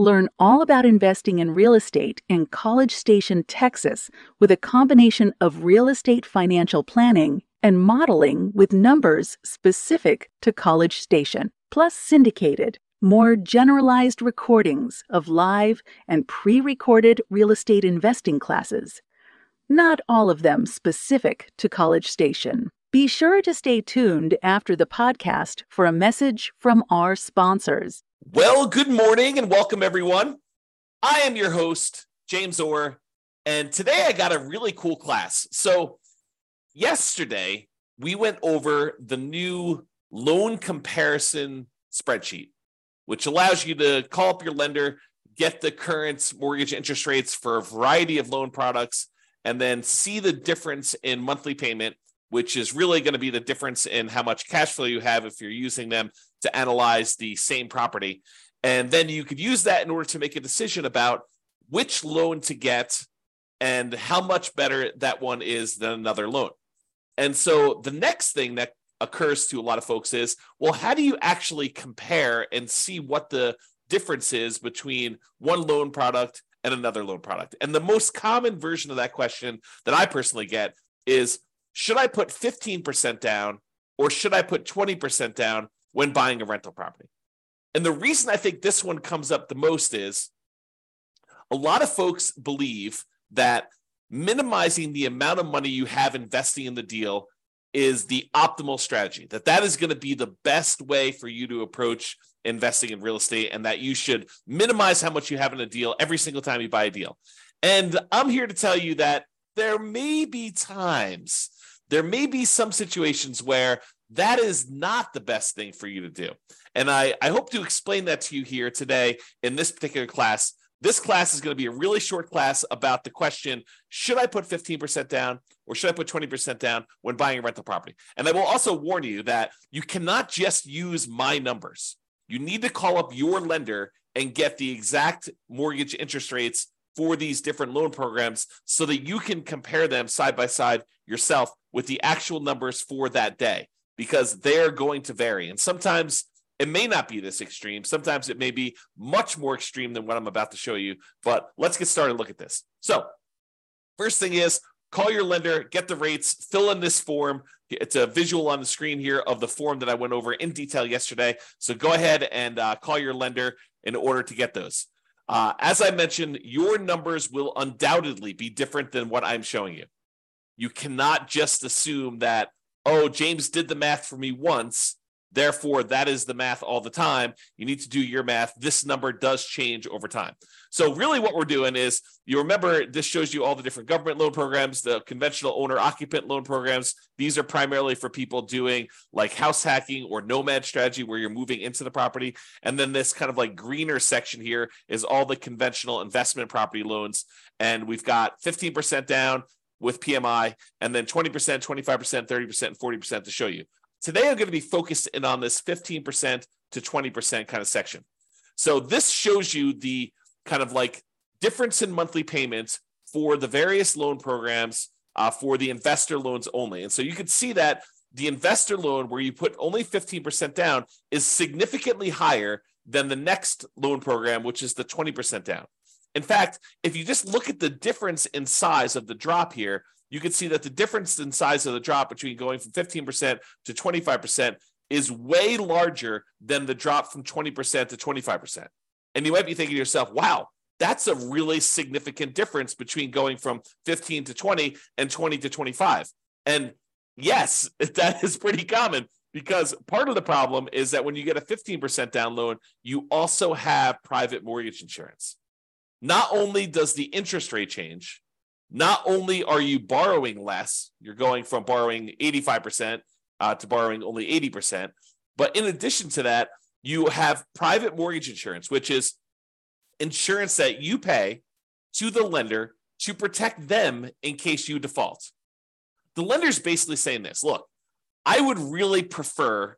Learn all about investing in real estate in College Station, Texas, with a combination of real estate financial planning and modeling with numbers specific to College Station, plus syndicated, more generalized recordings of live and pre recorded real estate investing classes. Not all of them specific to College Station. Be sure to stay tuned after the podcast for a message from our sponsors. Well, good morning and welcome everyone. I am your host, James Orr, and today I got a really cool class. So, yesterday we went over the new loan comparison spreadsheet, which allows you to call up your lender, get the current mortgage interest rates for a variety of loan products, and then see the difference in monthly payment which is really going to be the difference in how much cash flow you have if you're using them to analyze the same property. And then you could use that in order to make a decision about which loan to get and how much better that one is than another loan. And so the next thing that occurs to a lot of folks is well, how do you actually compare and see what the difference is between one loan product and another loan product? And the most common version of that question that I personally get is should I put 15% down or should I put 20% down when buying a rental property? And the reason I think this one comes up the most is a lot of folks believe that minimizing the amount of money you have investing in the deal is the optimal strategy that that is going to be the best way for you to approach investing in real estate and that you should minimize how much you have in a deal every single time you buy a deal and i'm here to tell you that there may be times there may be some situations where that is not the best thing for you to do. And I, I hope to explain that to you here today in this particular class. This class is going to be a really short class about the question should I put 15% down or should I put 20% down when buying a rental property? And I will also warn you that you cannot just use my numbers. You need to call up your lender and get the exact mortgage interest rates for these different loan programs so that you can compare them side by side yourself with the actual numbers for that day because they're going to vary. And sometimes it may not be this extreme. Sometimes it may be much more extreme than what I'm about to show you. But let's get started and look at this. So, first thing is call your lender, get the rates, fill in this form. It's a visual on the screen here of the form that I went over in detail yesterday. So go ahead and uh, call your lender in order to get those. Uh, as I mentioned, your numbers will undoubtedly be different than what I'm showing you. You cannot just assume that, oh, James did the math for me once. Therefore, that is the math all the time. You need to do your math. This number does change over time. So, really, what we're doing is you remember this shows you all the different government loan programs, the conventional owner occupant loan programs. These are primarily for people doing like house hacking or nomad strategy where you're moving into the property. And then this kind of like greener section here is all the conventional investment property loans. And we've got 15% down, with PMI, and then 20%, 25%, 30%, and 40% to show you. Today, I'm going to be focused in on this 15% to 20% kind of section. So this shows you the kind of like difference in monthly payments for the various loan programs uh, for the investor loans only. And so you can see that the investor loan, where you put only 15% down, is significantly higher than the next loan program, which is the 20% down. In fact, if you just look at the difference in size of the drop here, you can see that the difference in size of the drop between going from 15% to 25% is way larger than the drop from 20% to 25%. And you might be thinking to yourself, wow, that's a really significant difference between going from 15 to 20 and 20 to 25. And yes, that is pretty common because part of the problem is that when you get a 15% down loan, you also have private mortgage insurance not only does the interest rate change, not only are you borrowing less, you're going from borrowing 85% uh, to borrowing only 80%, but in addition to that, you have private mortgage insurance, which is insurance that you pay to the lender to protect them in case you default. The lender's basically saying this look, I would really prefer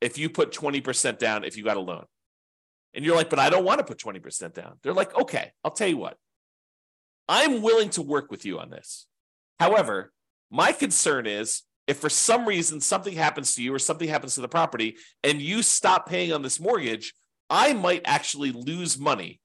if you put 20% down if you got a loan. And you're like, but I don't want to put 20% down. They're like, okay, I'll tell you what. I'm willing to work with you on this. However, my concern is if for some reason something happens to you or something happens to the property and you stop paying on this mortgage, I might actually lose money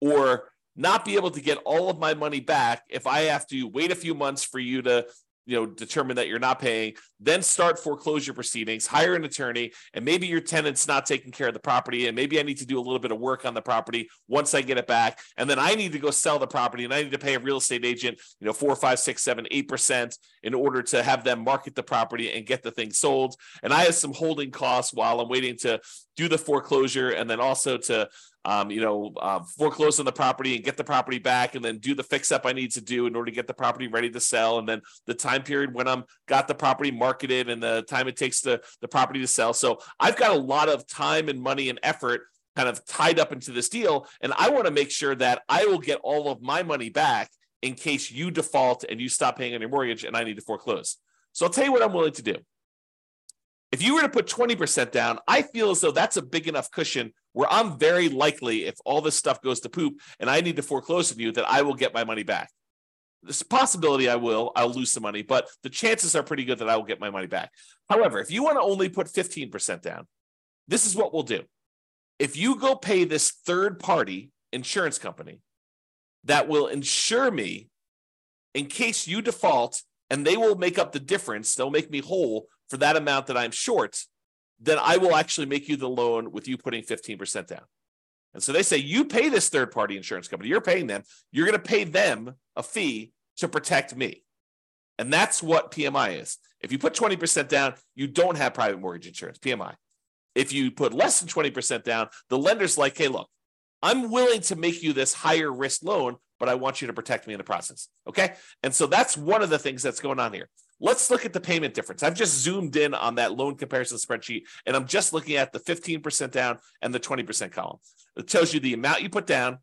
or not be able to get all of my money back if I have to wait a few months for you to you know determine that you're not paying then start foreclosure proceedings hire an attorney and maybe your tenant's not taking care of the property and maybe i need to do a little bit of work on the property once i get it back and then i need to go sell the property and i need to pay a real estate agent you know four five six seven eight percent in order to have them market the property and get the thing sold. And i have some holding costs while i'm waiting to do the foreclosure and then also to um, you know, uh, foreclose on the property and get the property back, and then do the fix up I need to do in order to get the property ready to sell, and then the time period when I'm got the property marketed and the time it takes the the property to sell. So I've got a lot of time and money and effort kind of tied up into this deal, and I want to make sure that I will get all of my money back in case you default and you stop paying on your mortgage and I need to foreclose. So I'll tell you what I'm willing to do. If you were to put 20% down, I feel as though that's a big enough cushion where I'm very likely, if all this stuff goes to poop and I need to foreclose on you, that I will get my money back. There's a possibility I will, I'll lose some money, but the chances are pretty good that I will get my money back. However, if you want to only put 15% down, this is what we'll do. If you go pay this third party insurance company that will insure me in case you default and they will make up the difference, they'll make me whole for that amount that I'm short, then I will actually make you the loan with you putting 15% down. And so they say, you pay this third party insurance company, you're paying them, you're going to pay them a fee to protect me. And that's what PMI is. If you put 20% down, you don't have private mortgage insurance, PMI. If you put less than 20% down, the lender's like, hey, look, I'm willing to make you this higher risk loan, but I want you to protect me in the process. Okay. And so that's one of the things that's going on here. Let's look at the payment difference. I've just zoomed in on that loan comparison spreadsheet, and I'm just looking at the 15% down and the 20% column. It tells you the amount you put down,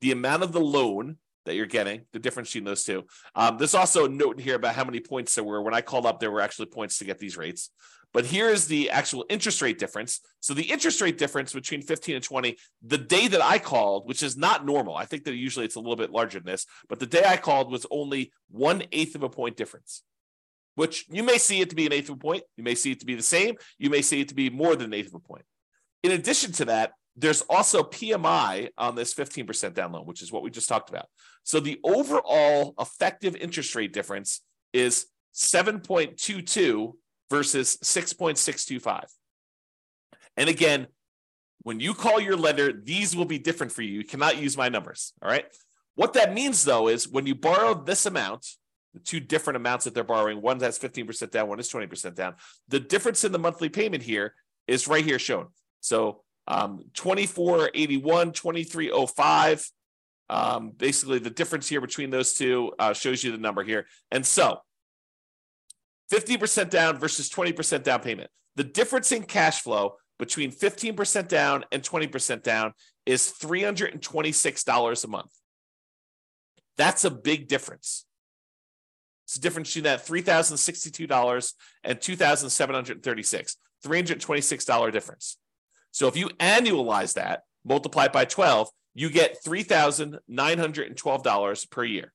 the amount of the loan that you're getting, the difference between those two. Um, there's also a note here about how many points there were. When I called up, there were actually points to get these rates. But here is the actual interest rate difference. So the interest rate difference between 15 and 20, the day that I called, which is not normal. I think that usually it's a little bit larger than this, but the day I called was only one eighth of a point difference which you may see it to be an eighth of a point. You may see it to be the same. You may see it to be more than an eighth of a point. In addition to that, there's also PMI on this 15% down loan, which is what we just talked about. So the overall effective interest rate difference is 7.22 versus 6.625. And again, when you call your lender, these will be different for you. You cannot use my numbers. All right. What that means though is when you borrow this amount, the two different amounts that they're borrowing. One that's 15% down, one is 20% down. The difference in the monthly payment here is right here shown. So um, 2481, 2305. Um, basically, the difference here between those two uh, shows you the number here. And so 50% down versus 20% down payment. The difference in cash flow between 15% down and 20% down is $326 a month. That's a big difference. It's the difference between that $3,062 and 2,736, $326 difference. So if you annualize that, multiply it by 12, you get $3,912 per year.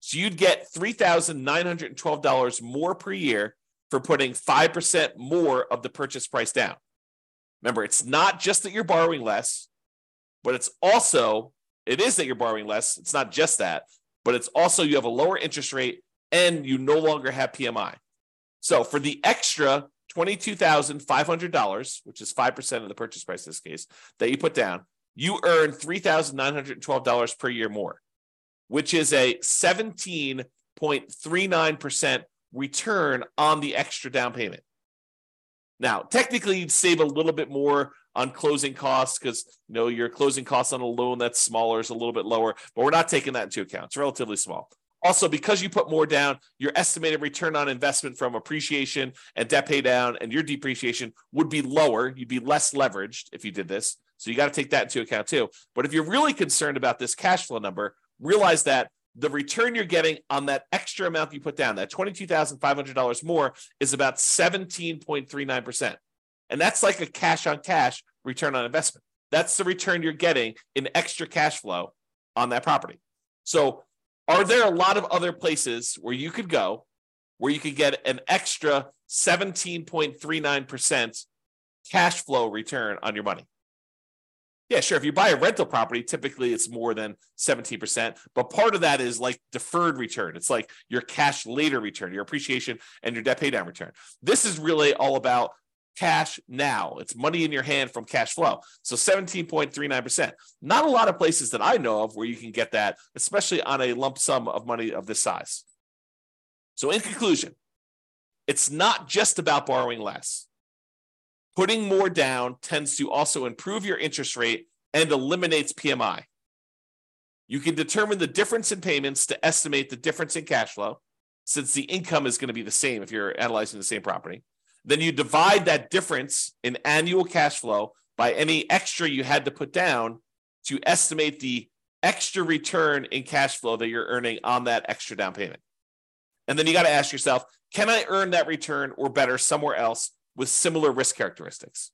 So you'd get $3,912 more per year for putting 5% more of the purchase price down. Remember, it's not just that you're borrowing less, but it's also, it is that you're borrowing less. It's not just that, but it's also you have a lower interest rate and you no longer have PMI. So for the extra $22,500, which is 5% of the purchase price in this case, that you put down, you earn $3,912 per year more, which is a 17.39% return on the extra down payment. Now, technically, you'd save a little bit more on closing costs because you know your closing costs on a loan that's smaller is a little bit lower, but we're not taking that into account. It's relatively small. Also, because you put more down, your estimated return on investment from appreciation and debt pay down and your depreciation would be lower. You'd be less leveraged if you did this. So you got to take that into account too. But if you're really concerned about this cash flow number, realize that the return you're getting on that extra amount you put down, that $22,500 more, is about 17.39%. And that's like a cash on cash return on investment. That's the return you're getting in extra cash flow on that property. So, are there a lot of other places where you could go where you could get an extra 17.39% cash flow return on your money? Yeah, sure. If you buy a rental property, typically it's more than 17%. But part of that is like deferred return. It's like your cash later return, your appreciation and your debt paydown return. This is really all about cash now. It's money in your hand from cash flow. So 17.39%. Not a lot of places that I know of where you can get that, especially on a lump sum of money of this size. So, in conclusion, it's not just about borrowing less. Putting more down tends to also improve your interest rate and eliminates PMI. You can determine the difference in payments to estimate the difference in cash flow, since the income is going to be the same if you're analyzing the same property. Then you divide that difference in annual cash flow by any extra you had to put down to estimate the extra return in cash flow that you're earning on that extra down payment. And then you got to ask yourself, can I earn that return or better somewhere else with similar risk characteristics.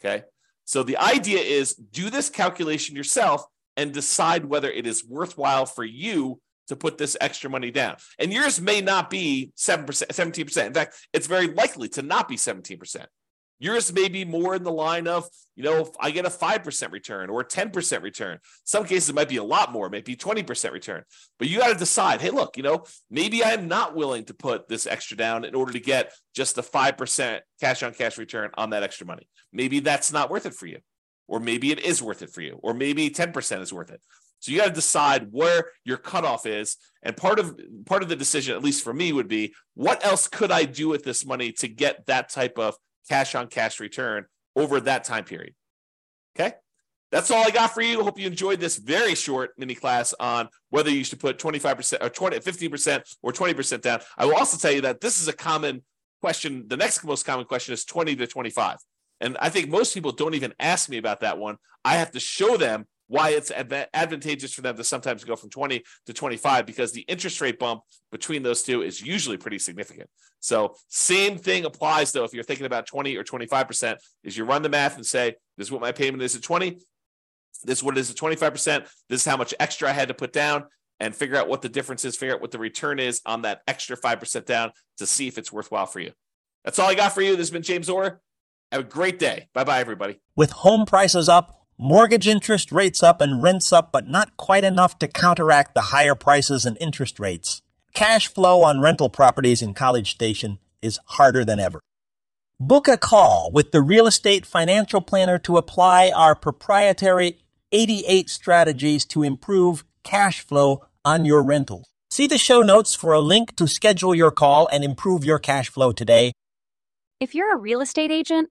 Okay. So the idea is do this calculation yourself and decide whether it is worthwhile for you to put this extra money down. And yours may not be 7%, 17%. In fact, it's very likely to not be 17%. Yours may be more in the line of, you know, I get a 5% return or a 10% return. Some cases it might be a lot more, maybe 20% return. But you got to decide, hey, look, you know, maybe I'm not willing to put this extra down in order to get just a 5% cash on cash return on that extra money. Maybe that's not worth it for you. Or maybe it is worth it for you. Or maybe 10% is worth it. So you got to decide where your cutoff is. And part of part of the decision, at least for me, would be what else could I do with this money to get that type of cash on cash return over that time period. Okay. That's all I got for you. Hope you enjoyed this very short mini class on whether you should put 25% or 20, 15% or 20% down. I will also tell you that this is a common question. The next most common question is 20 to 25. And I think most people don't even ask me about that one. I have to show them why it's advantageous for them to sometimes go from 20 to 25 because the interest rate bump between those two is usually pretty significant. So same thing applies though if you're thinking about 20 or 25% is you run the math and say this is what my payment is at 20 this is what it is at 25% this is how much extra I had to put down and figure out what the difference is figure out what the return is on that extra 5% down to see if it's worthwhile for you. That's all I got for you. This has been James Orr. Have a great day. Bye bye, everybody. With home prices up, Mortgage interest rates up and rents up, but not quite enough to counteract the higher prices and interest rates. Cash flow on rental properties in College Station is harder than ever. Book a call with the Real Estate Financial Planner to apply our proprietary 88 strategies to improve cash flow on your rentals. See the show notes for a link to schedule your call and improve your cash flow today. If you're a real estate agent,